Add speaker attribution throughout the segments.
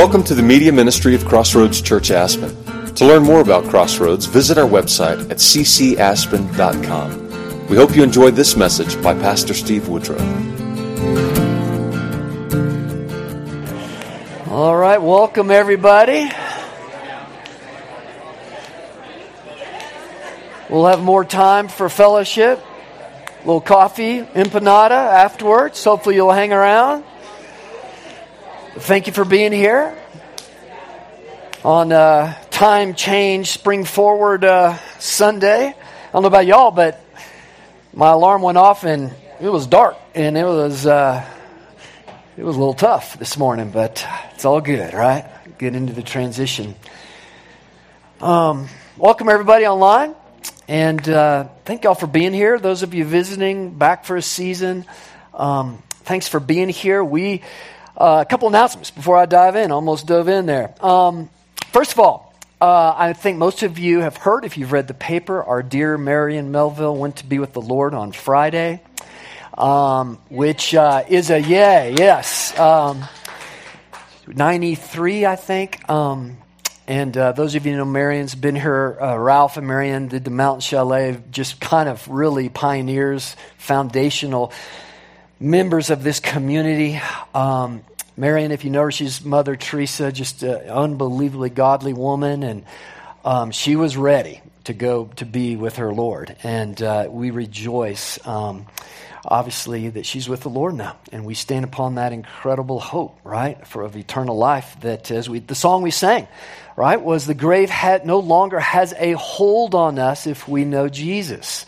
Speaker 1: Welcome to the media ministry of Crossroads Church Aspen. To learn more about Crossroads, visit our website at ccaspen.com. We hope you enjoyed this message by Pastor Steve Woodrow.
Speaker 2: All right, welcome everybody. We'll have more time for fellowship, a little coffee, empanada afterwards. Hopefully, you'll hang around. Thank you for being here on uh, Time Change Spring Forward uh, Sunday. I don't know about y'all, but my alarm went off and it was dark and it was uh, it was a little tough this morning, but it's all good, right? Get into the transition. Um, welcome everybody online, and uh, thank y'all for being here. Those of you visiting back for a season, um, thanks for being here. We a couple announcements before I dive in. Almost dove in there. Um, first of all, uh, I think most of you have heard, if you've read the paper, our dear Marion Melville went to be with the Lord on Friday, um, which uh, is a yay, yes. Um, 93, I think. Um, and uh, those of you who know Marion's been here. Uh, Ralph and Marion did the Mountain Chalet, just kind of really pioneers, foundational members of this community. Um, Marion, if you know her, she's Mother Teresa, just an unbelievably godly woman, and um, she was ready to go to be with her Lord, and uh, we rejoice. Um, obviously, that she's with the Lord now, and we stand upon that incredible hope, right, for of eternal life. That as we the song we sang, right, was the grave had no longer has a hold on us if we know Jesus.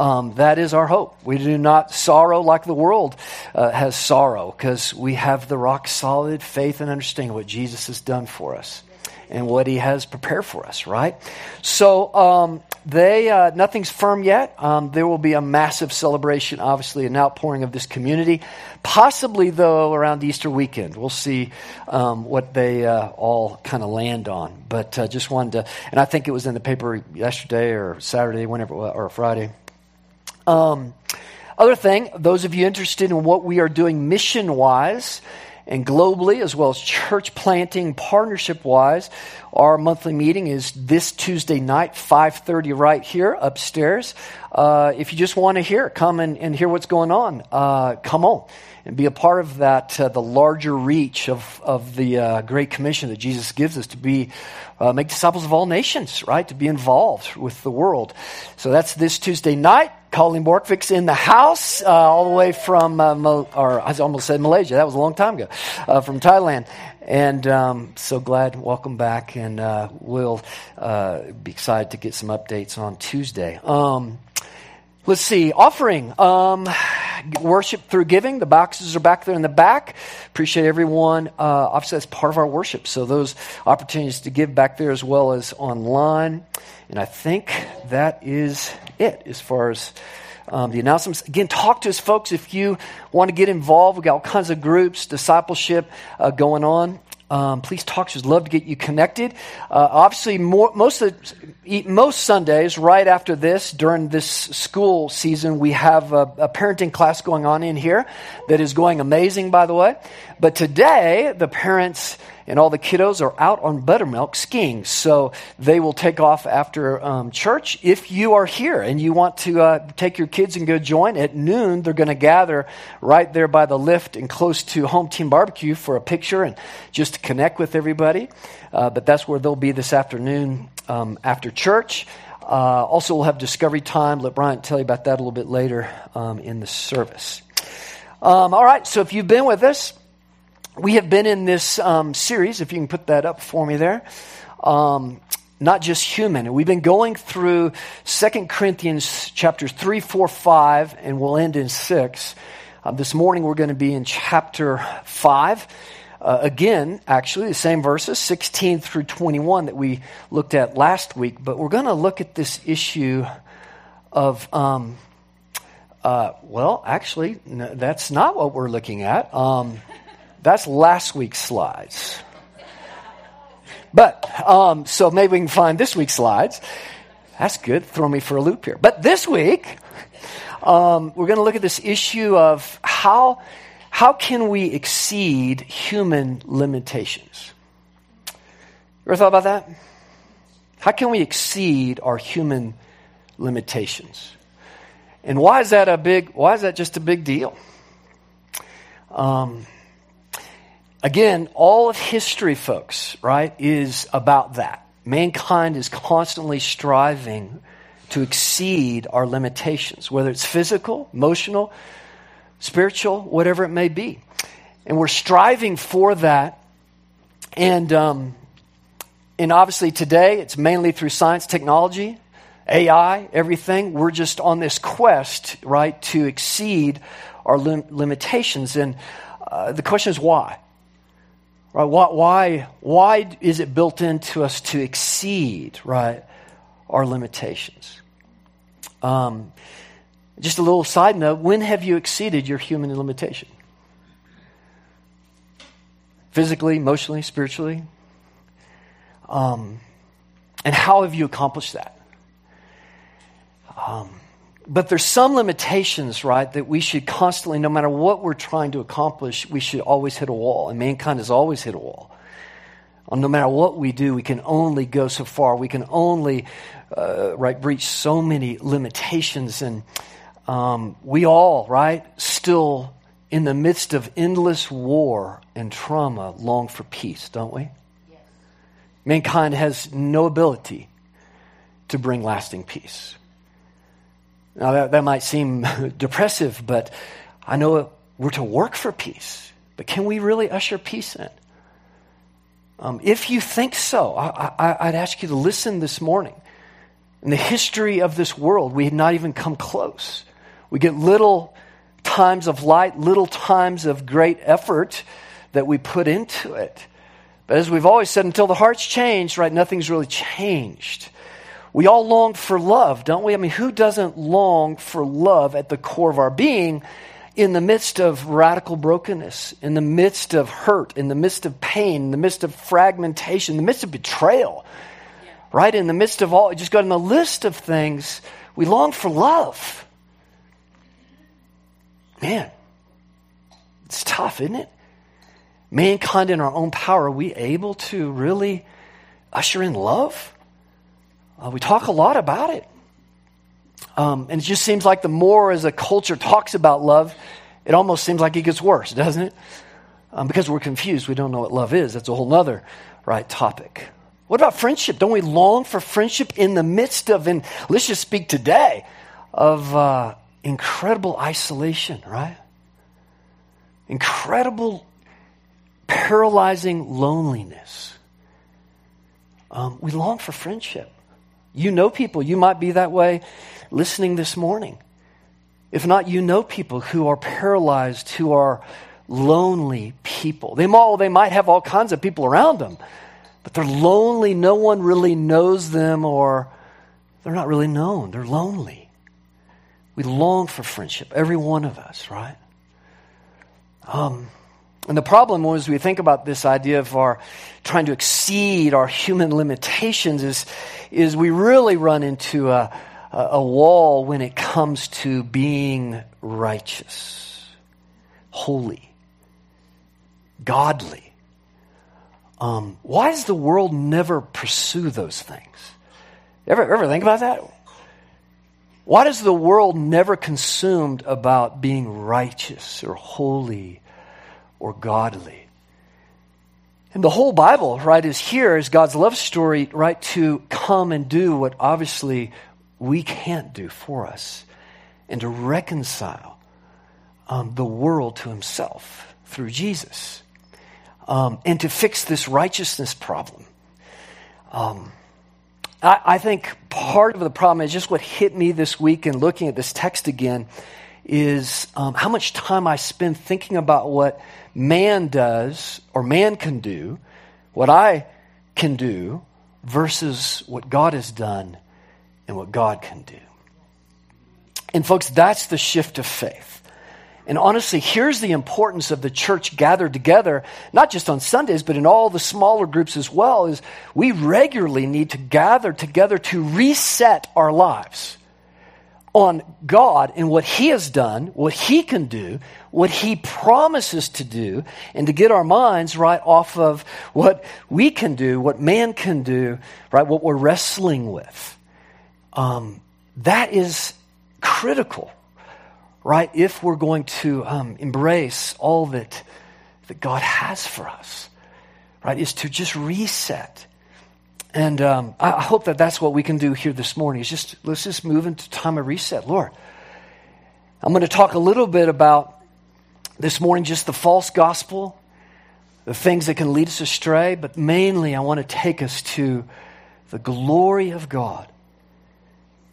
Speaker 2: Um, that is our hope. We do not sorrow like the world uh, has sorrow because we have the rock solid faith and understanding of what Jesus has done for us and what he has prepared for us, right? So, um, they, uh, nothing's firm yet. Um, there will be a massive celebration, obviously, an outpouring of this community. Possibly, though, around Easter weekend. We'll see um, what they uh, all kind of land on. But uh, just wanted to, and I think it was in the paper yesterday or Saturday, whenever, or Friday. Um, other thing, those of you interested in what we are doing mission wise and globally, as well as church planting partnership wise, our monthly meeting is this Tuesday night, 5.30 right here upstairs. Uh, if you just want to hear, come and, and hear what's going on, uh, come on and be a part of that, uh, the larger reach of, of the uh, Great Commission that Jesus gives us to be, uh, make disciples of all nations, right? To be involved with the world. So that's this Tuesday night. Colleen Borkvik's in the house, uh, all the way from, uh, Mal- or I almost said Malaysia. That was a long time ago, uh, from Thailand. And um, so glad, welcome back, and we'll be excited to get some updates on Tuesday. Um, let's see, offering. Um, worship through giving. The boxes are back there in the back. Appreciate everyone. Uh, obviously, that's part of our worship. So those opportunities to give back there as well as online. And I think that is it as far as um, the announcements. Again, talk to us, folks, if you want to get involved. We've got all kinds of groups, discipleship uh, going on. Um, please talk to us. Love to get you connected. Uh, obviously, more, most of the, most Sundays, right after this, during this school season, we have a, a, parenting class going on in here that is going amazing, by the way. But today, the parents and all the kiddos are out on buttermilk skiing. So they will take off after um, church. If you are here and you want to uh, take your kids and go join, at noon they're going to gather right there by the lift and close to Home Team Barbecue for a picture and just to connect with everybody. Uh, but that's where they'll be this afternoon um, after church. Uh, also, we'll have discovery time. Let Brian tell you about that a little bit later um, in the service. Um, all right, so if you've been with us, we have been in this um, series, if you can put that up for me there, um, not just human. We've been going through 2 Corinthians chapters 3, 4, 5, and we'll end in 6. Uh, this morning we're going to be in chapter 5. Uh, again, actually, the same verses, 16 through 21, that we looked at last week, but we're going to look at this issue of, um, uh, well, actually, no, that's not what we're looking at. Um, that's last week's slides. But, um, so maybe we can find this week's slides. That's good. Throw me for a loop here. But this week, um, we're going to look at this issue of how, how can we exceed human limitations? You Ever thought about that? How can we exceed our human limitations? And why is that a big, why is that just a big deal? Um, again, all of history, folks, right, is about that. Mankind is constantly striving to exceed our limitations, whether it's physical, emotional, spiritual, whatever it may be. And we're striving for that. And, um, and obviously today it's mainly through science, technology, AI, everything. We're just on this quest, right, to exceed our lim- limitations. And uh, the question is why? Right? Why, why, why is it built into us to exceed, right, our limitations? Um, just a little side note when have you exceeded your human limitation? Physically, emotionally, spiritually? Um, and how have you accomplished that? Um, but there's some limitations, right, that we should constantly, no matter what we're trying to accomplish, we should always hit a wall. And mankind has always hit a wall. No matter what we do, we can only go so far. We can only, uh, right, reach so many limitations. And um, we all, right, still in the midst of endless war and trauma, long for peace, don't we? Yes. Mankind has no ability to bring lasting peace. Now, that, that might seem depressive, but I know we're to work for peace. But can we really usher peace in? Um, if you think so, I, would ask you to listen this morning. In the history of this world, we had not even come close. We get little times of light, little times of great effort that we put into it. But as we've always said, until the heart's changed, right, nothing's really changed. We all long for love, don't we? I mean, who doesn't long for love at the core of our being in the midst of radical brokenness, in the midst of hurt, in the midst of pain, in the midst of fragmentation, in the midst of betrayal, yeah. right? In the midst of all, just got in the list of things, we long for love. Man, it's tough, isn't it? Mankind in our own power, are we able to really usher in love? Uh, we talk a lot about it. Um, and it just seems like the more as a culture talks about love, it almost seems like it gets worse, doesn't it? Um, because we're confused. We don't know what love is. That's a whole other right topic. What about friendship? Don't we long for friendship in the midst of, and let's just speak today, of uh, incredible isolation, right? Incredible, paralyzing loneliness. Um, we long for friendship. You know people, you might be that way listening this morning. If not, you know people who are paralyzed, who are lonely people. They, all, they might have all kinds of people around them, but they're lonely. No one really knows them, or they're not really known. They're lonely. We long for friendship, every one of us, right? Um, and the problem was we think about this idea of our trying to exceed our human limitations is, is we really run into a, a wall when it comes to being righteous, holy, godly. Um, why does the world never pursue those things? Ever, ever think about that? Why does the world never consumed about being righteous or holy or godly? And the whole Bible, right, is here as God's love story, right, to come and do what obviously we can't do for us and to reconcile um, the world to Himself through Jesus um, and to fix this righteousness problem. Um, I, I think part of the problem is just what hit me this week in looking at this text again is um, how much time I spend thinking about what man does or man can do, what I can do, versus what God has done and what God can do. And, folks, that's the shift of faith. And honestly, here's the importance of the church gathered together, not just on Sundays, but in all the smaller groups as well, is we regularly need to gather together to reset our lives. On God and what He has done, what He can do, what He promises to do, and to get our minds right off of what we can do, what man can do, right, what we're wrestling with. Um, that is critical, right, if we're going to um, embrace all that, that God has for us, right, is to just reset and um, I hope that that's what we can do here this morning. Is just let's just move into time of reset, Lord. I'm going to talk a little bit about this morning just the false gospel, the things that can lead us astray, but mainly I want to take us to the glory of God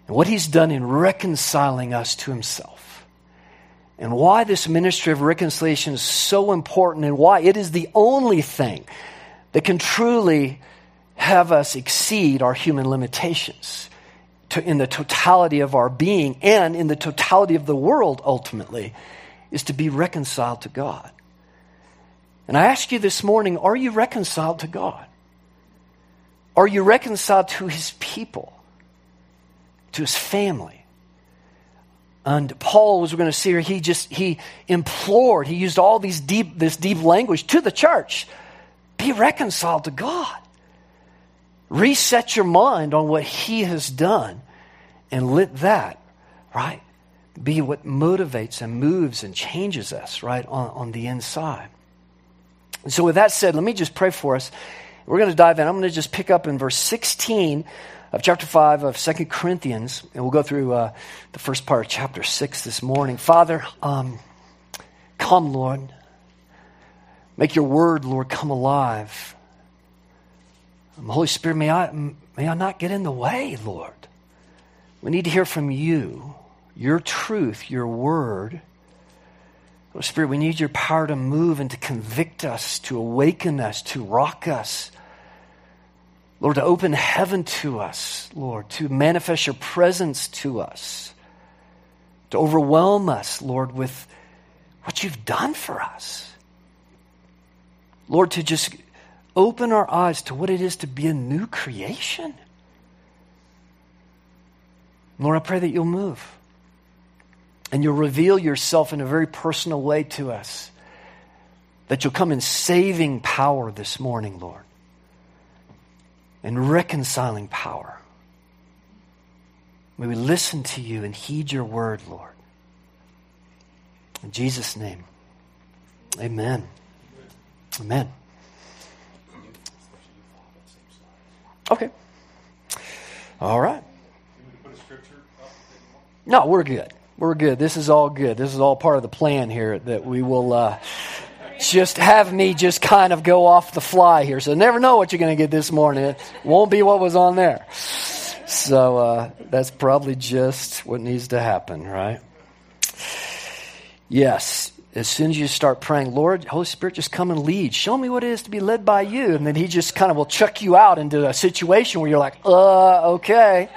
Speaker 2: and what He's done in reconciling us to Himself. And why this ministry of reconciliation is so important and why it is the only thing that can truly have us exceed our human limitations to, in the totality of our being and in the totality of the world, ultimately, is to be reconciled to God. And I ask you this morning are you reconciled to God? Are you reconciled to his people, to his family? And Paul, as we're going to see here, he just he implored, he used all these deep, this deep language to the church. Be reconciled to God. Reset your mind on what He has done and let that, right, be what motivates and moves and changes us, right, on, on the inside. And so, with that said, let me just pray for us. We're going to dive in. I'm going to just pick up in verse 16 of chapter 5 of Second Corinthians, and we'll go through uh, the first part of chapter 6 this morning. Father, um, come, Lord. Make your word, Lord, come alive. Um, Holy Spirit, may I, may I not get in the way, Lord. We need to hear from you, your truth, your word. Holy Spirit, we need your power to move and to convict us, to awaken us, to rock us. Lord, to open heaven to us, Lord, to manifest your presence to us, to overwhelm us, Lord, with what you've done for us. Lord, to just open our eyes to what it is to be a new creation. Lord, I pray that you'll move and you'll reveal yourself in a very personal way to us. That you'll come in saving power this morning, Lord, and reconciling power. May we listen to you and heed your word, Lord. In Jesus' name, amen. Amen. Okay. All right. No, we're good. We're good. This is all good. This is all part of the plan here that we will uh, just have me just kind of go off the fly here. So never know what you're going to get this morning. It won't be what was on there. So uh, that's probably just what needs to happen, right? Yes as soon as you start praying, Lord, Holy Spirit, just come and lead. Show me what it is to be led by you. And then He just kind of will chuck you out into a situation where you're like, uh, okay.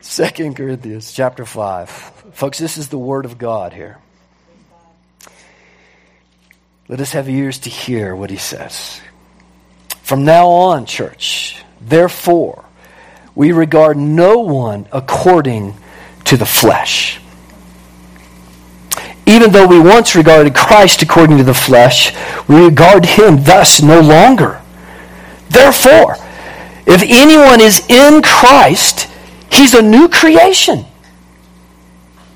Speaker 2: Second Corinthians chapter 5. Folks, this is the Word of God here. Let us have ears to hear what He says. From now on, church, therefore, we regard no one according to the flesh even though we once regarded Christ according to the flesh, we regard him thus no longer. Therefore, if anyone is in Christ, he's a new creation.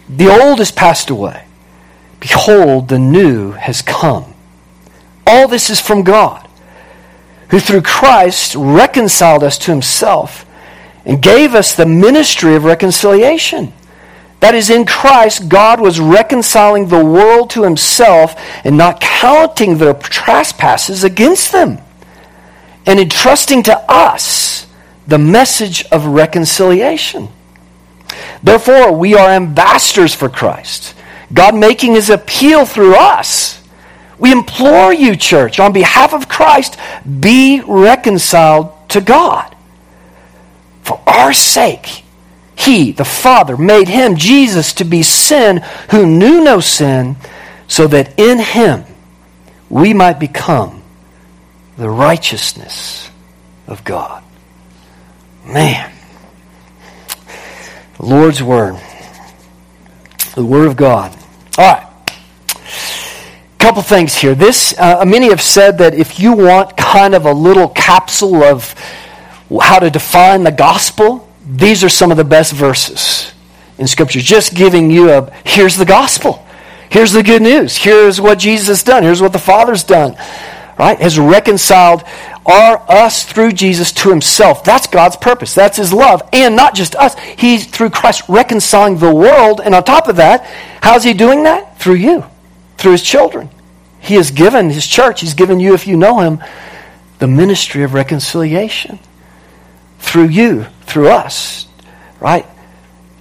Speaker 2: The old has passed away. Behold, the new has come. All this is from God, who through Christ reconciled us to himself and gave us the ministry of reconciliation. That is, in Christ, God was reconciling the world to himself and not counting their trespasses against them, and entrusting to us the message of reconciliation. Therefore, we are ambassadors for Christ, God making his appeal through us. We implore you, church, on behalf of Christ, be reconciled to God. For our sake, he, the Father, made him, Jesus, to be sin who knew no sin, so that in him we might become the righteousness of God. Man. The Lord's Word. The Word of God. All right. A Couple things here. This, uh, many have said that if you want kind of a little capsule of how to define the gospel, these are some of the best verses in Scripture. Just giving you a here's the gospel. Here's the good news. Here's what Jesus has done. Here's what the Father's done. Right? Has reconciled our us through Jesus to himself. That's God's purpose. That's his love. And not just us. He's through Christ reconciling the world. And on top of that, how's he doing that? Through you. Through his children. He has given his church, he's given you, if you know him, the ministry of reconciliation. Through you, through us, right?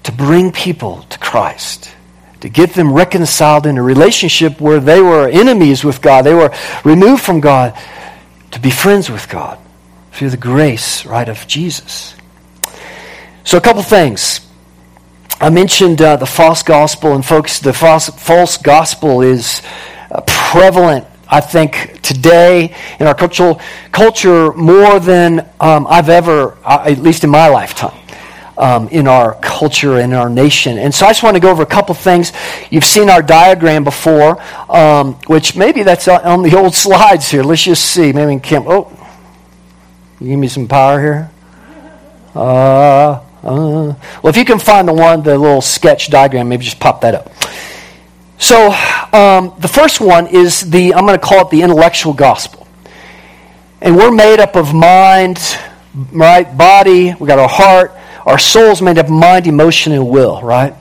Speaker 2: To bring people to Christ to get them reconciled in a relationship where they were enemies with God, they were removed from God, to be friends with God through the grace, right, of Jesus. So, a couple things. I mentioned uh, the false gospel, and folks, the false, false gospel is uh, prevalent, I think, today in our cultural, culture more than um, I've ever, uh, at least in my lifetime um, in our culture and in our nation. And so I just want to go over a couple things. You've seen our diagram before, um, which maybe that's on the old slides here. Let's just see. Maybe we. Oh, you give me some power here. Uh, uh, well, if you can find the one, the little sketch diagram, maybe just pop that up. So, um, the first one is the, I'm going to call it the intellectual gospel. And we're made up of mind, right? Body, we got our heart, our soul's made of mind, emotion, and will, right?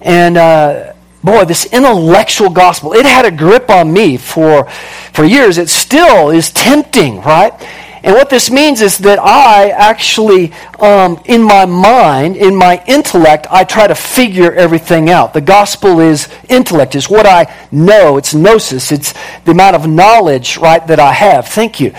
Speaker 2: And uh, boy, this intellectual gospel, it had a grip on me for, for years. It still is tempting, right? And what this means is that I actually, um, in my mind, in my intellect, I try to figure everything out. The gospel is intellect, is what I know. It's gnosis. It's the amount of knowledge, right, that I have. Thank you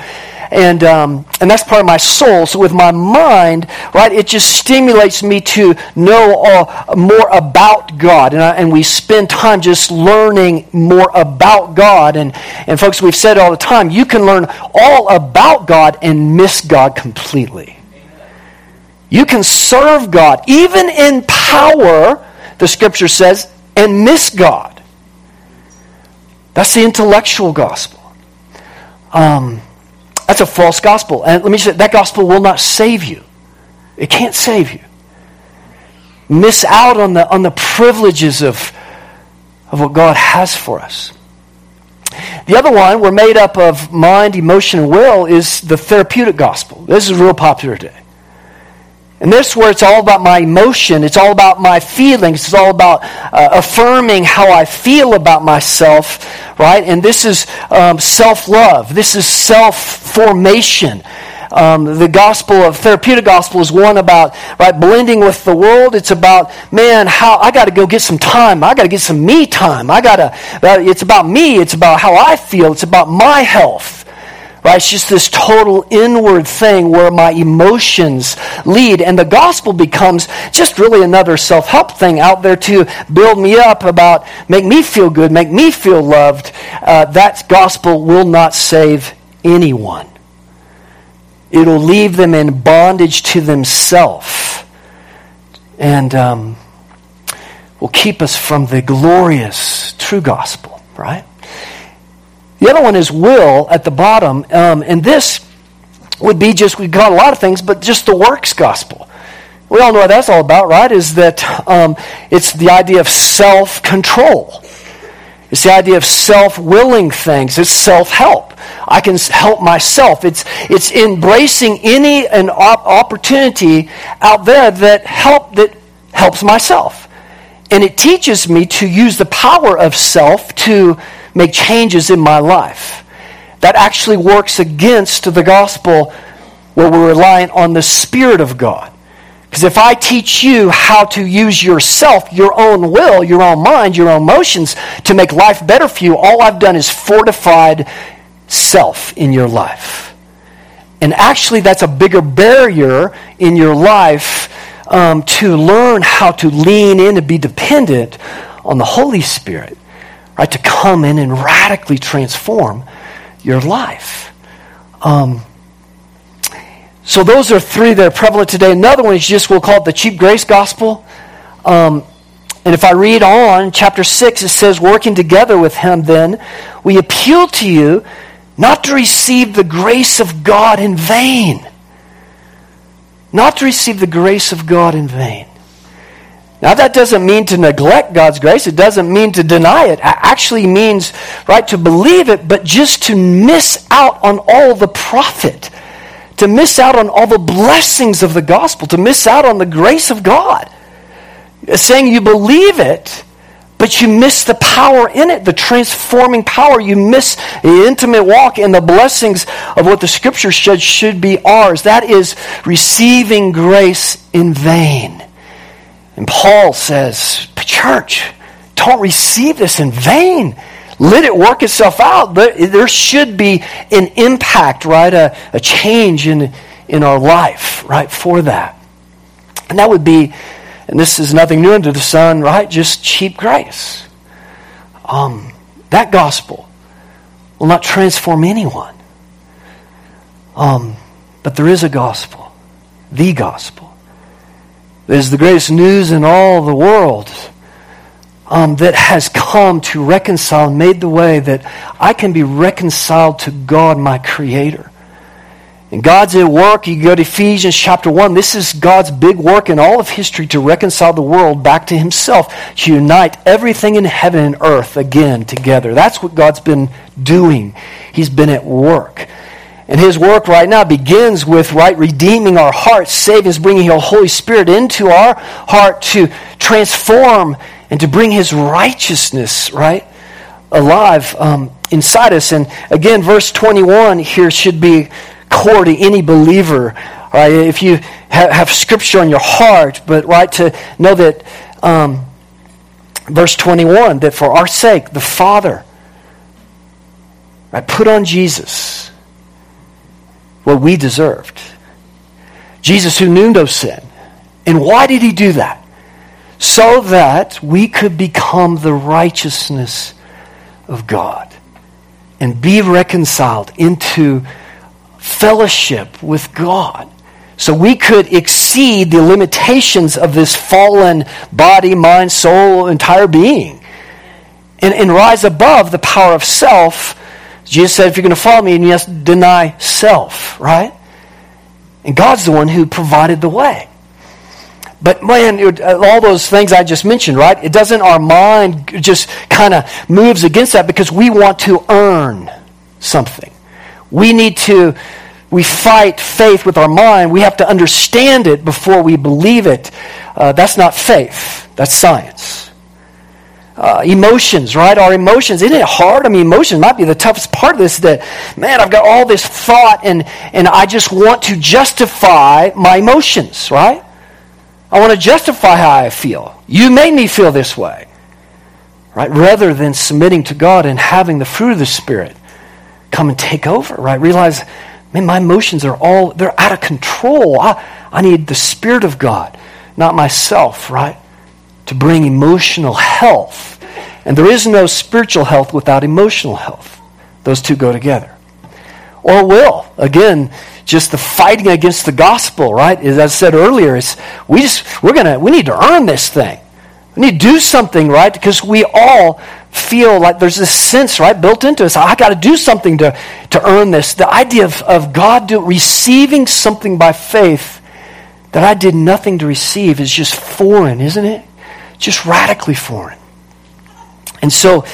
Speaker 2: and um, and that's part of my soul. So with my mind, right, it just stimulates me to know more about God, and I, and we spend time just learning more about God. And and folks, we've said all the time, you can learn all about God and miss God completely. You can serve God even in power, the Scripture says, and miss God. That's the intellectual gospel. Um, that's a false gospel. And let me say, that gospel will not save you. It can't save you. Miss out on the, on the privileges of, of what God has for us. The other one, we're made up of mind, emotion, and will, is the therapeutic gospel. This is real popular today. And this where it's all about my emotion, it's all about my feelings, it's all about uh, affirming how I feel about myself, right? And this is um, self love, this is self formation. Um, the gospel of therapeutic gospel is one about right blending with the world. It's about man, how I got to go get some time. I got to get some me time. I got to. It's about me. It's about how I feel. It's about my health. Right? It's just this total inward thing where my emotions lead. And the gospel becomes just really another self help thing out there to build me up about, make me feel good, make me feel loved. Uh, that gospel will not save anyone. It'll leave them in bondage to themselves. And um, will keep us from the glorious true gospel, right? The other one is will at the bottom. Um, and this would be just, we got a lot of things, but just the works gospel. We all know what that's all about, right? Is that um, it's the idea of self control. It's the idea of self willing things. It's self help. I can help myself. It's, it's embracing any an op- opportunity out there that help that helps myself. And it teaches me to use the power of self to make changes in my life. That actually works against the gospel where we're relying on the Spirit of God. Because if I teach you how to use yourself, your own will, your own mind, your own emotions to make life better for you, all I've done is fortified self in your life. And actually, that's a bigger barrier in your life um, to learn how to lean in and be dependent on the Holy Spirit right, to come in and radically transform your life. Um, So those are three that are prevalent today. Another one is just, we'll call it the cheap grace gospel. Um, and if I read on, chapter 6, it says, Working together with him, then, we appeal to you not to receive the grace of God in vain. Not to receive the grace of God in vain. Now, that doesn't mean to neglect God's grace. It doesn't mean to deny it. It actually means, right, to believe it, but just to miss out on all the profit, to miss out on all the blessings of the gospel, to miss out on the grace of God. Saying you believe it, but you miss the power in it, the transforming power. You miss the intimate walk and the blessings of what the scripture said should be ours. That is receiving grace in vain. And Paul says, Church, don't receive this in vain. Let it work itself out. There should be an impact, right? A, a change in, in our life, right, for that. And that would be, and this is nothing new under the sun, right? Just cheap grace. Um, that gospel will not transform anyone. Um, but there is a gospel, the gospel, is the greatest news in all the world um, that has come to reconcile and made the way that I can be reconciled to God, my Creator. And God's at work. You go to Ephesians chapter 1. This is God's big work in all of history to reconcile the world back to Himself, to unite everything in heaven and earth again together. That's what God's been doing. He's been at work. And his work right now begins with right redeeming our hearts, saving us, bringing the Holy Spirit into our heart to transform and to bring his righteousness, right, alive um, inside us. And again, verse 21 here should be core to any believer. Right? If you have, have scripture on your heart, but right to know that um, verse 21 that for our sake, the Father, right, put on Jesus what we deserved. Jesus, who knew no sin. And why did he do that? So that we could become the righteousness of God and be reconciled into fellowship with God. So we could exceed the limitations of this fallen body, mind, soul, entire being. And, and rise above the power of self Jesus said, if you're going to follow me, you must deny self, right? And God's the one who provided the way. But man, uh, all those things I just mentioned, right? It doesn't, our mind just kind of moves against that because we want to earn something. We need to, we fight faith with our mind. We have to understand it before we believe it. Uh, that's not faith, that's science uh, emotions, right? Our emotions. Isn't it hard? I mean, emotions might be the toughest part of this that, man, I've got all this thought and, and I just want to justify my emotions, right? I want to justify how I feel. You made me feel this way, right? Rather than submitting to God and having the fruit of the Spirit come and take over, right? Realize, man, my emotions are all, they're out of control. I, I need the Spirit of God, not myself, right? To bring emotional health. And there is no spiritual health without emotional health. Those two go together. Or will. Again, just the fighting against the gospel, right? As I said earlier, is we just we're gonna we need to earn this thing. We need to do something, right? Because we all feel like there's this sense, right, built into us. I got to do something to, to earn this. The idea of, of God do, receiving something by faith that I did nothing to receive is just foreign, isn't it? Just radically foreign. And so,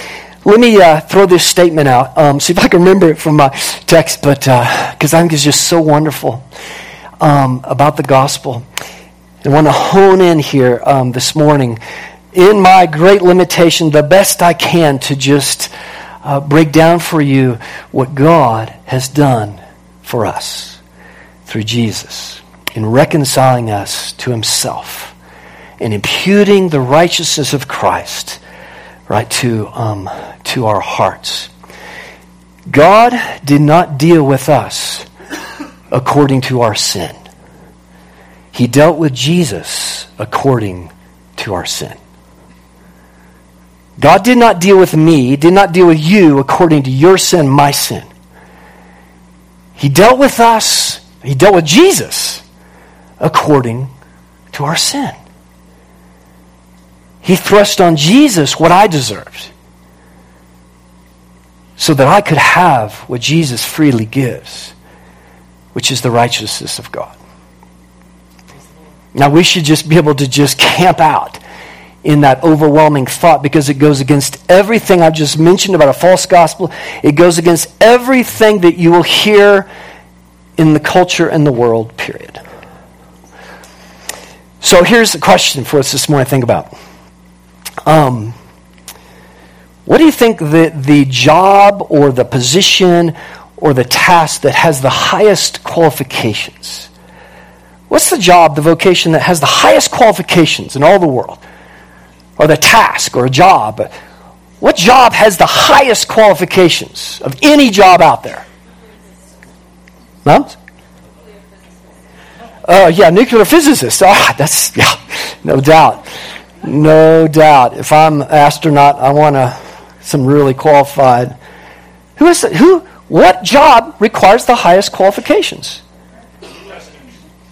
Speaker 2: let me uh, throw this statement out. Um, see if I can remember it from my text, but because uh, I think it's just so wonderful um, about the gospel. I want to hone in here um, this morning in my great limitation, the best I can to just uh, break down for you what God has done for us through Jesus in reconciling us to Himself and imputing the righteousness of Christ right to um, to our hearts. God did not deal with us according to our sin. He dealt with Jesus according to our sin. God did not deal with me, did not deal with you according to your sin, my sin. He dealt with us He dealt with Jesus according to our sin. He thrust on Jesus what I deserved so that I could have what Jesus freely gives, which is the righteousness of God. Now, we should just be able to just camp out in that overwhelming thought because it goes against everything I've just mentioned about a false gospel. It goes against everything that you will hear in the culture and the world, period. So here's the question for us this morning think about. Um, what do you think the, the job or the position or the task that has the highest qualifications? What's the job, the vocation that has the highest qualifications in all the world? Or the task or a job? What job has the highest qualifications of any job out there? No? Uh, yeah, nuclear physicist. Ah, that's, yeah, no doubt. No doubt. If I'm astronaut, I want some really qualified. Who is it? Who? What job requires the highest qualifications?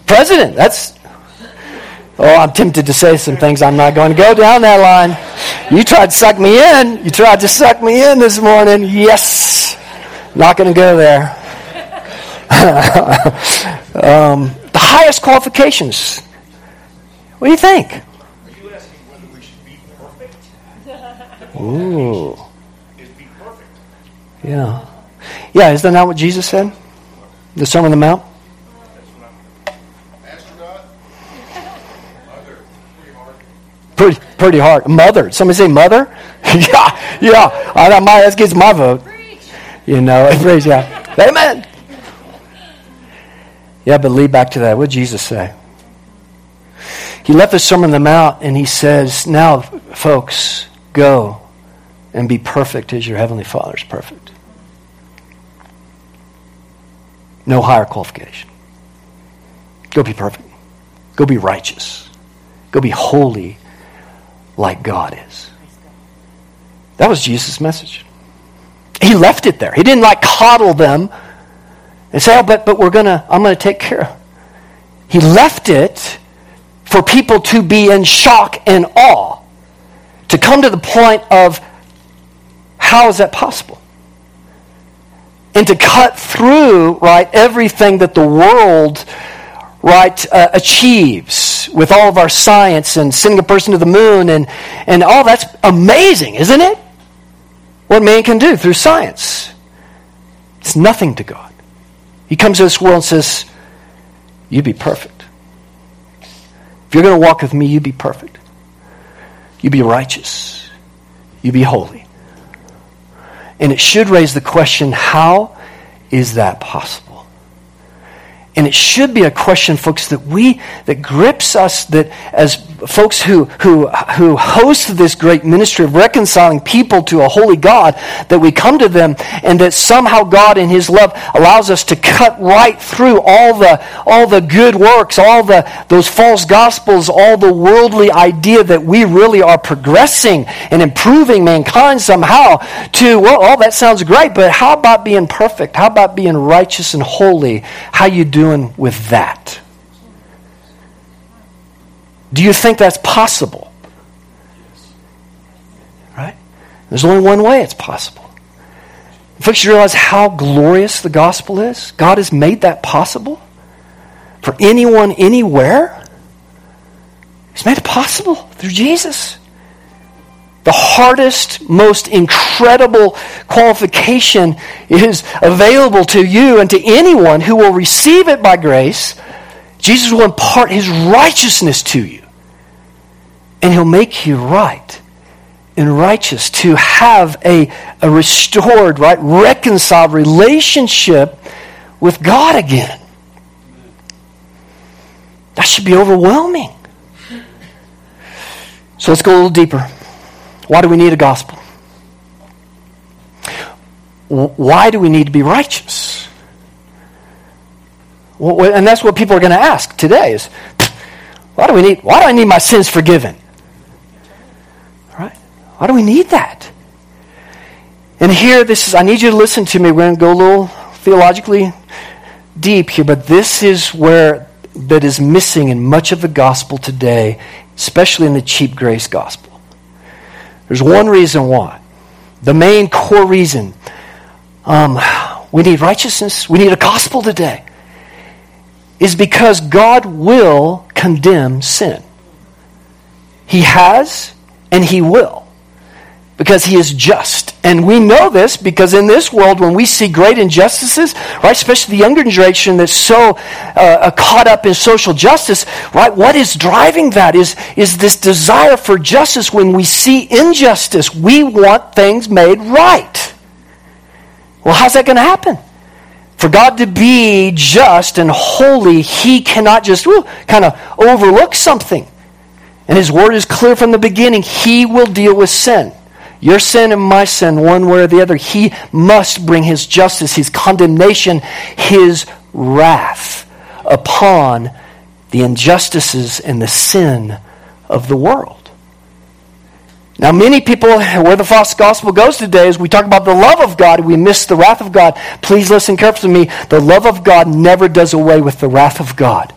Speaker 2: President. That's. Oh, I'm tempted to say some things. I'm not going to go down that line. You tried to suck me in. You tried to suck me in this morning. Yes. Not going to go there. um, the highest qualifications. What do you think? Ooh. Yeah. Yeah, is that not what Jesus said? The Sermon on the Mount? Pretty, hard. pretty hard. Mother. Somebody say mother? yeah, yeah. I, my, that gets my vote. You know, praise, yeah. Amen. Yeah, but lead back to that. What did Jesus say? He left the Sermon on the Mount and he says, Now, folks, go and be perfect as your Heavenly Father is perfect. No higher qualification. Go be perfect. Go be righteous. Go be holy like God is. That was Jesus' message. He left it there. He didn't like coddle them and say, oh, but, but we're gonna, I'm gonna take care. He left it for people to be in shock and awe, to come to the point of how is that possible? And to cut through, right, everything that the world, right, uh, achieves with all of our science and sending a person to the moon and, and all that's amazing, isn't it? What man can do through science. It's nothing to God. He comes to this world and says, You be perfect. If you're going to walk with me, you be perfect. You be righteous. You be holy. And it should raise the question how is that possible? And it should be a question, folks, that we, that grips us, that as folks who, who, who host this great ministry of reconciling people to a holy God, that we come to them and that somehow God in His love allows us to cut right through all the, all the good works, all the, those false gospels, all the worldly idea that we really are progressing and improving mankind somehow to, well, all that sounds great, but how about being perfect? How about being righteous and holy? How you doing? doing with that? Do you think that's possible? Right? There's only one way it's possible. Folks, you realize how glorious the gospel is? God has made that possible for anyone, anywhere. He's made it possible through Jesus the hardest, most incredible qualification is available to you and to anyone who will receive it by grace. Jesus will impart his righteousness to you. And he'll make you right and righteous to have a, a restored, right, reconciled relationship with God again. That should be overwhelming. So let's go a little deeper. Why do we need a gospel? Why do we need to be righteous? And that's what people are going to ask today is, why do we need, why do I need my sins forgiven? Right? Why do we need that? And here, this is, I need you to listen to me. We're going to go a little theologically deep here, but this is where that is missing in much of the gospel today, especially in the cheap grace gospel. There's one reason why. The main core reason. Um, we need righteousness. We need a gospel today. Is because God will condemn sin. He has and He will because he is just. And we know this because in this world, when we see great injustices, right, especially the younger generation that's so uh, uh, caught up in social justice, right, what is driving that is, is this desire for justice. When we see injustice, we want things made right. Well, how's that going to happen? For God to be just and holy, he cannot just kind of overlook something. And his word is clear from the beginning. He will deal with sin. Your sin and my sin, one way or the other, he must bring his justice, his condemnation, his wrath upon the injustices and the sin of the world. Now, many people, where the false gospel goes today is we talk about the love of God, we miss the wrath of God. Please listen carefully to me. The love of God never does away with the wrath of God.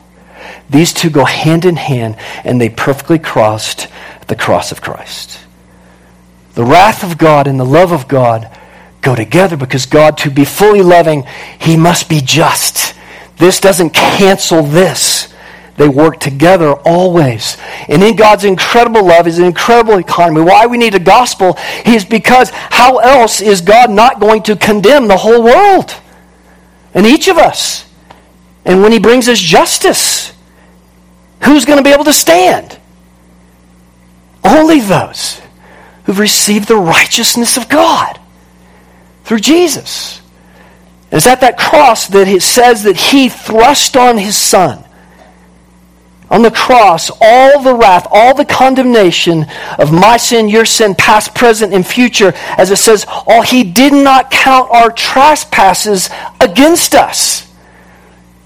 Speaker 2: These two go hand in hand, and they perfectly crossed the cross of Christ. The wrath of God and the love of God go together because God, to be fully loving, he must be just. This doesn't cancel this. They work together always. And in God's incredible love, His incredible economy, why we need a gospel is because how else is God not going to condemn the whole world? And each of us. And when He brings His justice, who's going to be able to stand? Only those who've received the righteousness of God through Jesus. It's at that cross that it says that he thrust on his son. On the cross, all the wrath, all the condemnation of my sin, your sin, past, present, and future, as it says, all he did not count our trespasses against us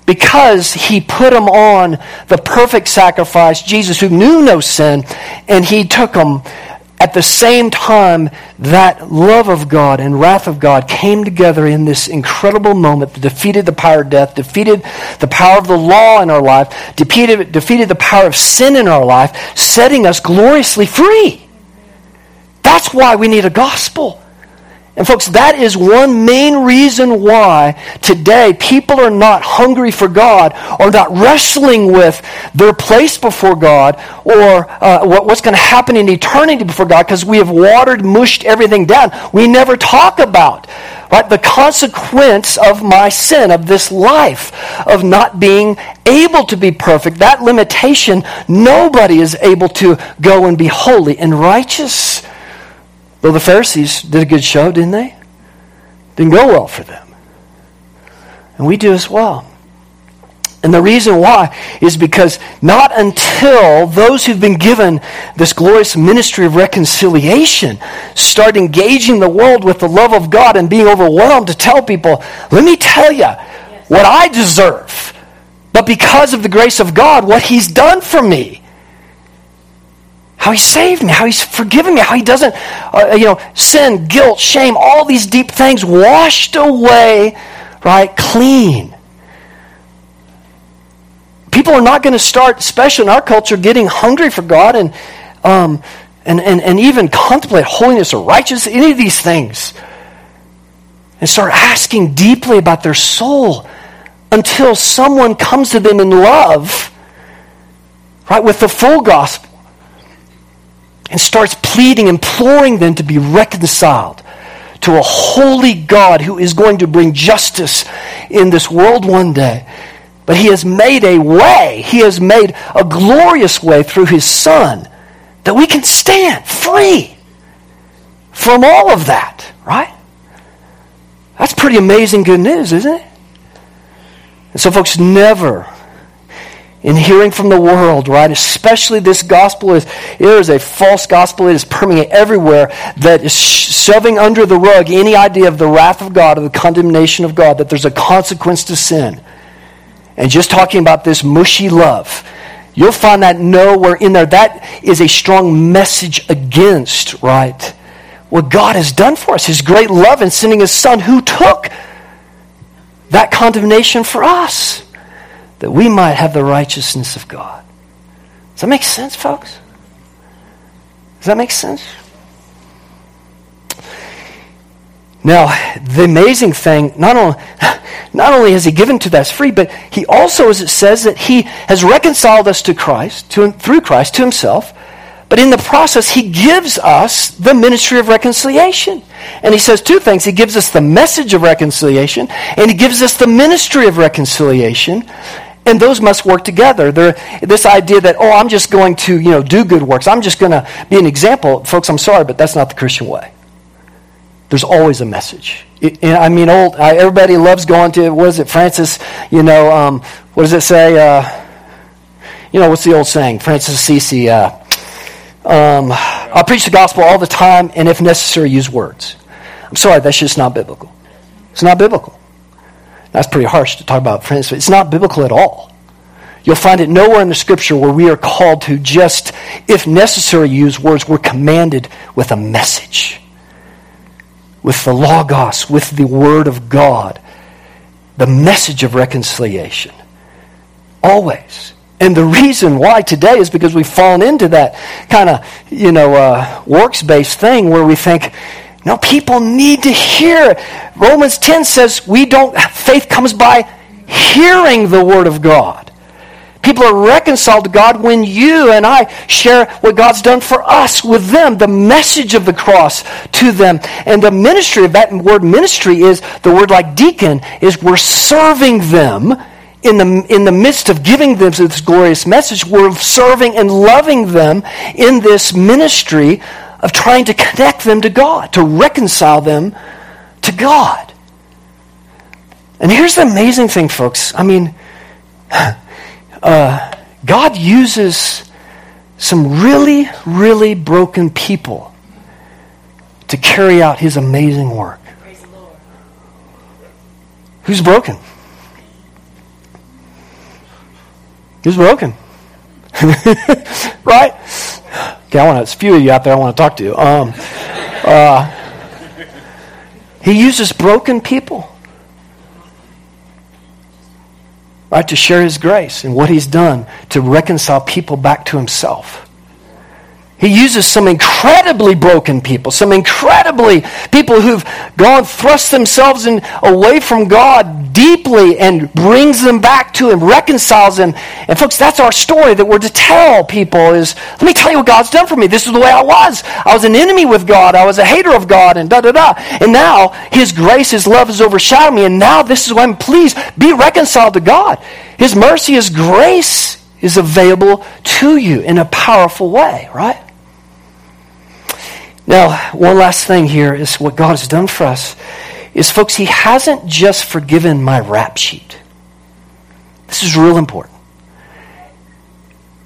Speaker 2: because he put them on the perfect sacrifice, Jesus, who knew no sin, and he took them at the same time, that love of God and wrath of God came together in this incredible moment that defeated the power of death, defeated the power of the law in our life, defeated, defeated the power of sin in our life, setting us gloriously free. That's why we need a gospel. And folks, that is one main reason why today people are not hungry for God or not wrestling with their place before God or uh, what's going to happen in eternity before God because we have watered, mushed everything down. We never talk about right, the consequence of my sin, of this life, of not being able to be perfect. That limitation, nobody is able to go and be holy and righteous. Though the Pharisees did a good show, didn't they? Didn't go well for them. And we do as well. And the reason why is because not until those who've been given this glorious ministry of reconciliation start engaging the world with the love of God and being overwhelmed to tell people, let me tell you what I deserve. But because of the grace of God, what He's done for me how he saved me, how he's forgiven me, how he doesn't, uh, you know, sin, guilt, shame, all these deep things washed away, right, clean. People are not going to start, especially in our culture, getting hungry for God and, um, and, and, and even contemplate holiness or righteousness, any of these things, and start asking deeply about their soul until someone comes to them in love, right, with the full gospel and starts pleading, imploring them to be reconciled to a holy God who is going to bring justice in this world one day. But he has made a way, he has made a glorious way through his Son that we can stand free from all of that, right? That's pretty amazing good news, isn't it? And so, folks, never in hearing from the world, right? Especially this gospel is there is a false gospel. It is permeating everywhere that is shoving under the rug any idea of the wrath of God or the condemnation of God, that there's a consequence to sin. And just talking about this mushy love, you'll find that nowhere in there. That is a strong message against, right? What God has done for us, His great love in sending His Son who took that condemnation for us, that we might have the righteousness of God. Does that make sense, folks? Does that make sense? Now, the amazing thing, not only, not only has he given to us free, but he also, as it says, that he has reconciled us to Christ, to, through Christ, to himself. But in the process, he gives us the ministry of reconciliation. And he says two things. He gives us the message of reconciliation, and he gives us the ministry of reconciliation. And those must work together. They're, this idea that, oh, I'm just going to, you know, do good works. I'm just going to be an example. Folks, I'm sorry, but that's not the Christian way. There's always a message. It, I mean, old, everybody loves going to, what is it, Francis, you know, um, what does it say? Uh, you know, what's the old saying? Francis Assisi, uh, um, I'll preach the gospel all the time, and if necessary, use words. I'm sorry, that's just not biblical. It's not biblical. That's pretty harsh to talk about Francis. It's not biblical at all. You'll find it nowhere in the scripture where we are called to just, if necessary, use words. We're commanded with a message with the Logos, with the Word of God, the message of reconciliation. Always. And the reason why today is because we've fallen into that kind of, you know, uh, works based thing where we think, no, people need to hear. Romans 10 says we don't, faith comes by hearing the Word of God. People are reconciled to God when you and I share what God's done for us with them, the message of the cross to them. And the ministry of that word ministry is the word like deacon, is we're serving them in the, in the midst of giving them this glorious message. We're serving and loving them in this ministry of trying to connect them to God, to reconcile them to God. And here's the amazing thing, folks. I mean, uh, God uses some really, really broken people to carry out his amazing work. Who's broken? Who's broken? right? Okay, I want to, there's a few of you out there I want to talk to. Um, uh, he uses broken people. right, to share his grace and what he's done to reconcile people back to himself. He uses some incredibly broken people, some incredibly people who've gone, thrust themselves in, away from God deeply and brings them back to Him, reconciles them. And folks, that's our story that we're to tell people is, let me tell you what God's done for me. This is the way I was. I was an enemy with God. I was a hater of God and da da da. And now His grace, His love has overshadowed me. And now this is why I'm pleased. Be reconciled to God. His mercy, His grace is available to you in a powerful way, right? Now, one last thing here is what God has done for us is, folks, He hasn't just forgiven my rap sheet. This is real important.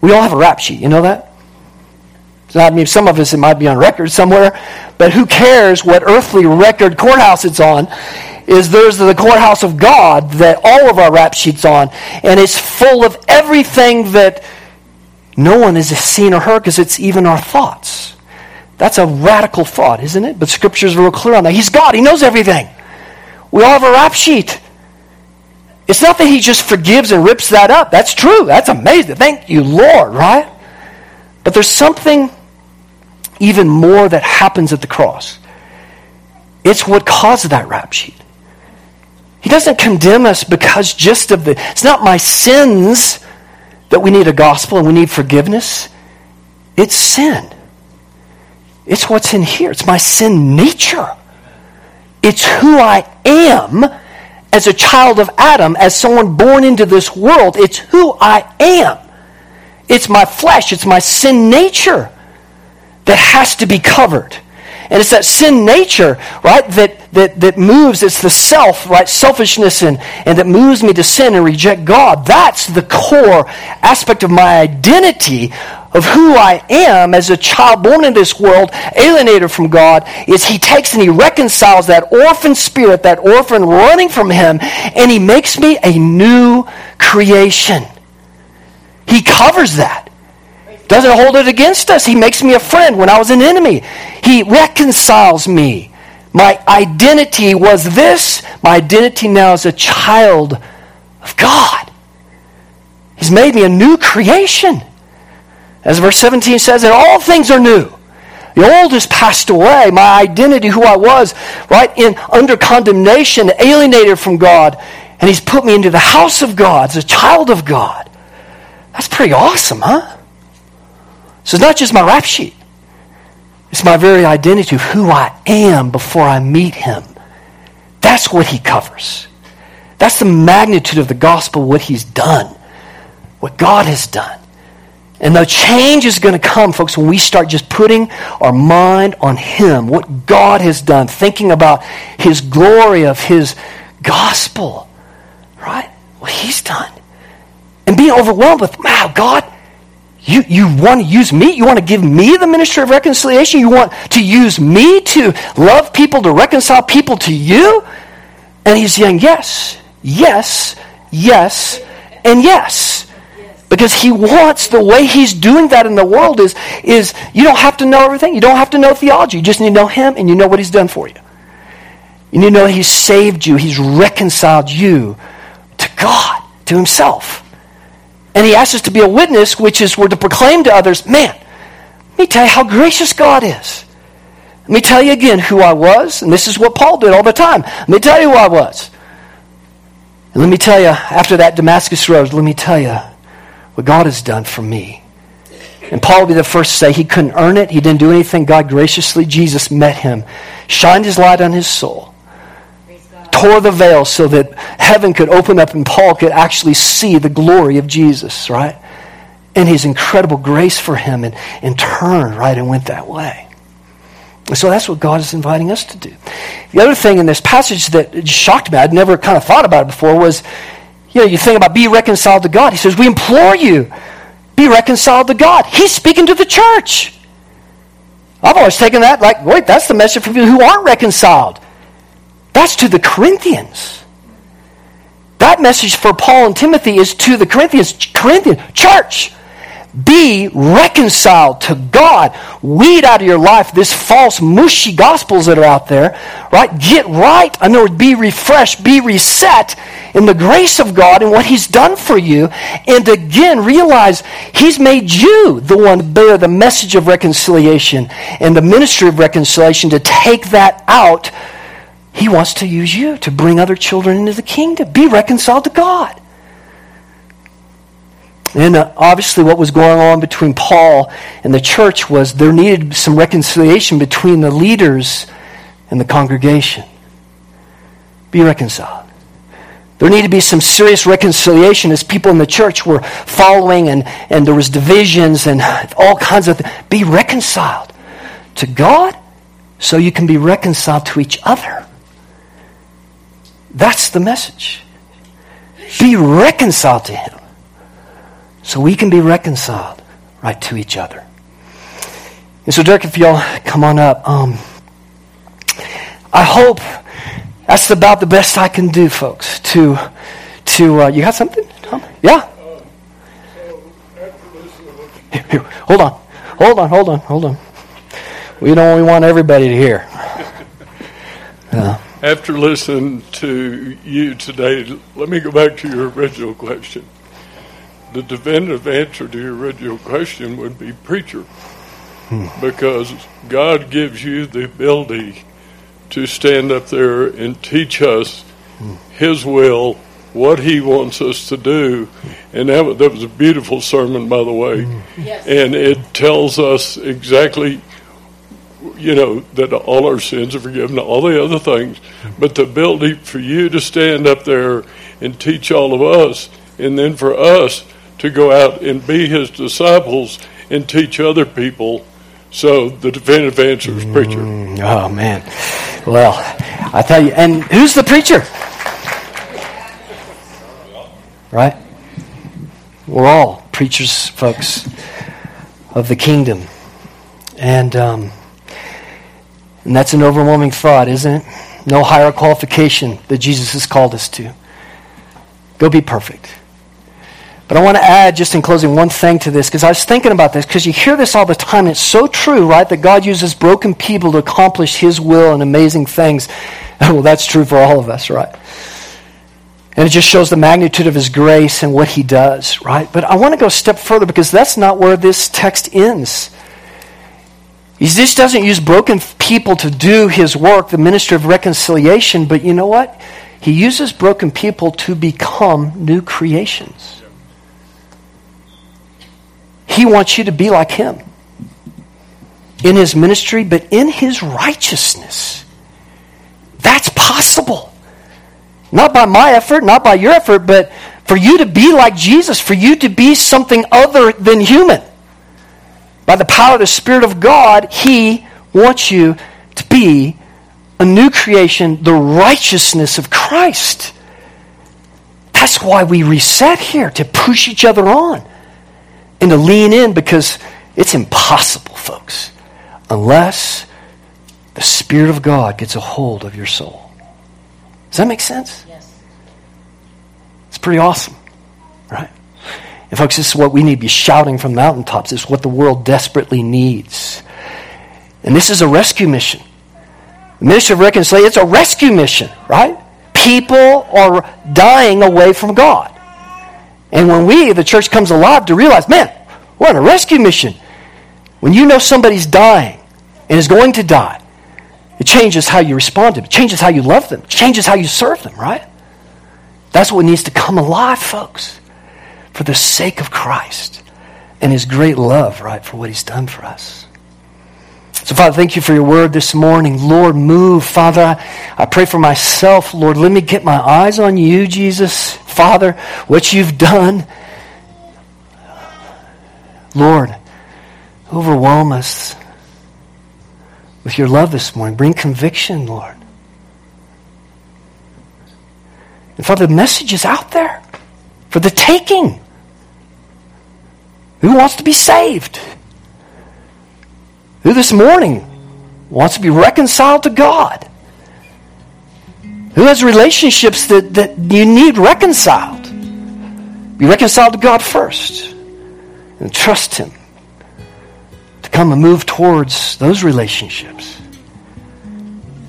Speaker 2: We all have a rap sheet. You know that? I mean, some of us, it might be on record somewhere, but who cares what earthly record courthouse it's on? Is there's the courthouse of God that all of our rap sheets on, and it's full of everything that no one has seen or heard because it's even our thoughts. That's a radical thought, isn't it? But Scripture's real clear on that. He's God. He knows everything. We all have a rap sheet. It's not that He just forgives and rips that up. That's true. That's amazing. Thank you, Lord, right? But there's something even more that happens at the cross. It's what caused that rap sheet. He doesn't condemn us because just of the. It's not my sins that we need a gospel and we need forgiveness. It's sin. It's what's in here. It's my sin nature. It's who I am as a child of Adam, as someone born into this world. It's who I am. It's my flesh. It's my sin nature that has to be covered. And it's that sin nature, right, that, that, that moves, it's the self, right, selfishness, and, and that moves me to sin and reject God. That's the core aspect of my identity of who I am as a child born in this world, alienated from God, is he takes and he reconciles that orphan spirit, that orphan running from him, and he makes me a new creation. He covers that. Doesn't hold it against us. He makes me a friend when I was an enemy. He reconciles me My identity was this. My identity now is a child of God. He's made me a new creation. As verse 17 says, that all things are new. The old has passed away. My identity, who I was, right, in under condemnation, alienated from God. And he's put me into the house of God as a child of God. That's pretty awesome, huh? So it's not just my rap sheet. It's my very identity of who I am before I meet him. That's what he covers. That's the magnitude of the gospel, what he's done, what God has done. And the change is going to come, folks, when we start just putting our mind on Him, what God has done, thinking about His glory of His gospel, right? What He's done. And being overwhelmed with, wow, God, you, you want to use me? You want to give me the ministry of reconciliation? You want to use me to love people, to reconcile people to you? And he's saying, yes, yes, yes, and yes. Because he wants the way he's doing that in the world is, is you don't have to know everything. You don't have to know theology. You just need to know him and you know what he's done for you. You need to know he's saved you. He's reconciled you to God, to himself. And he asks us to be a witness, which is we're to proclaim to others, man, let me tell you how gracious God is. Let me tell you again who I was, and this is what Paul did all the time. Let me tell you who I was. And let me tell you, after that Damascus Road, let me tell you what God has done for me. And Paul will be the first to say he couldn't earn it. He didn't do anything. God graciously, Jesus met him, shined his light on his soul, tore the veil so that heaven could open up and Paul could actually see the glory of Jesus, right? And his incredible grace for him and, and turned, right, and went that way. And so that's what God is inviting us to do. The other thing in this passage that shocked me, I'd never kind of thought about it before, was you know, you think about be reconciled to God. He says, We implore you, be reconciled to God. He's speaking to the church. I've always taken that like, wait, that's the message for people who aren't reconciled. That's to the Corinthians. That message for Paul and Timothy is to the Corinthians. Corinthian church, be reconciled to God. Weed out of your life this false, mushy gospels that are out there, right? Get right. In other words, be refreshed, be reset in the grace of God and what He's done for you. And again, realize He's made you the one to bear the message of reconciliation and the ministry of reconciliation to take that out he wants to use you to bring other children into the kingdom. Be reconciled to God. And uh, obviously, what was going on between Paul and the church was there needed some reconciliation between the leaders and the congregation. Be reconciled. There needed to be some serious reconciliation as people in the church were following and, and there was divisions and all kinds of. Be reconciled to God so you can be reconciled to each other. That's the message. Be reconciled to Him so we can be reconciled right to each other. And so, Dirk, if y'all come on up, um, I hope that's about the best I can do, folks. To, to uh, you got something, Tom? Yeah. Hold on, hold on, hold on, hold on. We don't. We want everybody to hear.
Speaker 3: Uh, after listening to you today, let me go back to your original question. The definitive answer to your original question would be preacher. Hmm. Because God gives you the ability to stand up there and teach us hmm. His will, what He wants us to do. And that, that was a beautiful sermon, by the way. Hmm. Yes. And it tells us exactly you know, that all our sins are forgiven, all the other things. But the ability for you to stand up there and teach all of us, and then for us to go out and be his disciples and teach other people. So the definitive answer is preacher. Mm,
Speaker 2: oh, man. Well, I tell you, and who's the preacher? Right? We're all preachers, folks, of the kingdom. And, um, and that's an overwhelming thought, isn't it? No higher qualification that Jesus has called us to. Go be perfect. But I want to add, just in closing, one thing to this, because I was thinking about this, because you hear this all the time, and it's so true, right? That God uses broken people to accomplish His will and amazing things. Well, that's true for all of us, right? And it just shows the magnitude of His grace and what He does, right? But I want to go a step further, because that's not where this text ends. He just doesn't use broken people to do His work, the ministry of reconciliation, but you know what? He uses broken people to become new creations. He wants you to be like him in his ministry, but in his righteousness. That's possible. Not by my effort, not by your effort, but for you to be like Jesus, for you to be something other than human. By the power of the Spirit of God, he wants you to be a new creation, the righteousness of Christ. That's why we reset here, to push each other on and to lean in because it's impossible, folks, unless the Spirit of God gets a hold of your soul. Does that make sense? Yes. It's pretty awesome, right? And, folks, this is what we need to be shouting from mountaintops. Is what the world desperately needs. And this is a rescue mission. The mission of reconciliation, it's a rescue mission, right? People are dying away from God. And when we, the church, comes alive to realize, man, we're on a rescue mission. When you know somebody's dying and is going to die, it changes how you respond to them. It changes how you love them. It changes how you serve them, right? That's what needs to come alive, folks, for the sake of Christ and his great love, right, for what he's done for us. So, Father, thank you for your word this morning. Lord, move. Father, I, I pray for myself. Lord, let me get my eyes on you, Jesus. Father, what you've done. Lord, overwhelm us with your love this morning. Bring conviction, Lord. And Father, the message is out there for the taking. Who wants to be saved? Who this morning wants to be reconciled to God? Who has relationships that, that you need reconciled? Be reconciled to God first and trust Him to come and move towards those relationships.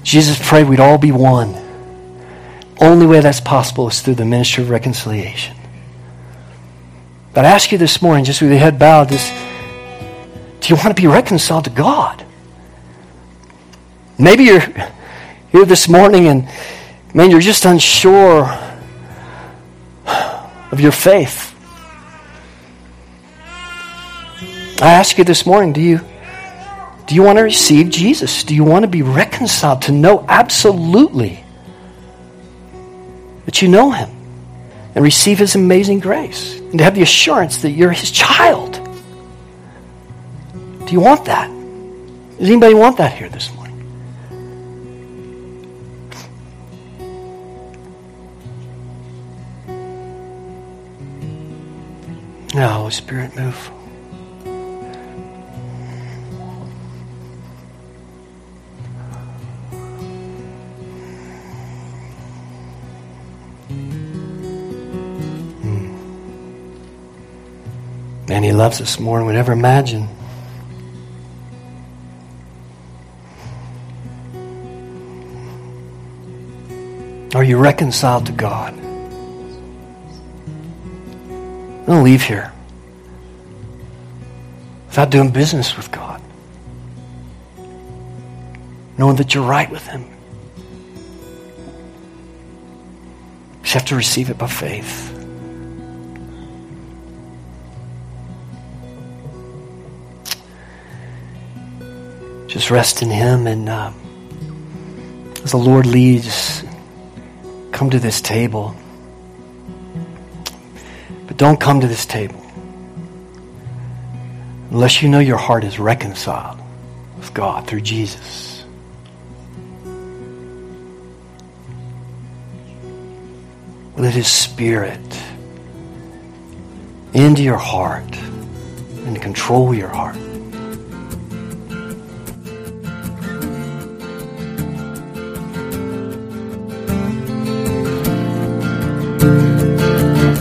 Speaker 2: Jesus prayed we'd all be one. Only way that's possible is through the ministry of reconciliation. But I ask you this morning, just with your head bowed, do you want to be reconciled to God? Maybe you're here this morning and, man, you're just unsure of your faith. I ask you this morning, do you do you want to receive Jesus? Do you want to be reconciled to know absolutely that you know him and receive his amazing grace and to have the assurance that you're his child? Do you want that? Does anybody want that here this morning? Now, Holy Spirit, move. And He loves us more than we'd ever imagine. Are you reconciled to God? Don't leave here without doing business with God, knowing that you're right with Him. You have to receive it by faith. Just rest in Him and uh, as the Lord leads, come to this table. But don't come to this table unless you know your heart is reconciled with God through Jesus. Let His Spirit into your heart and control your heart.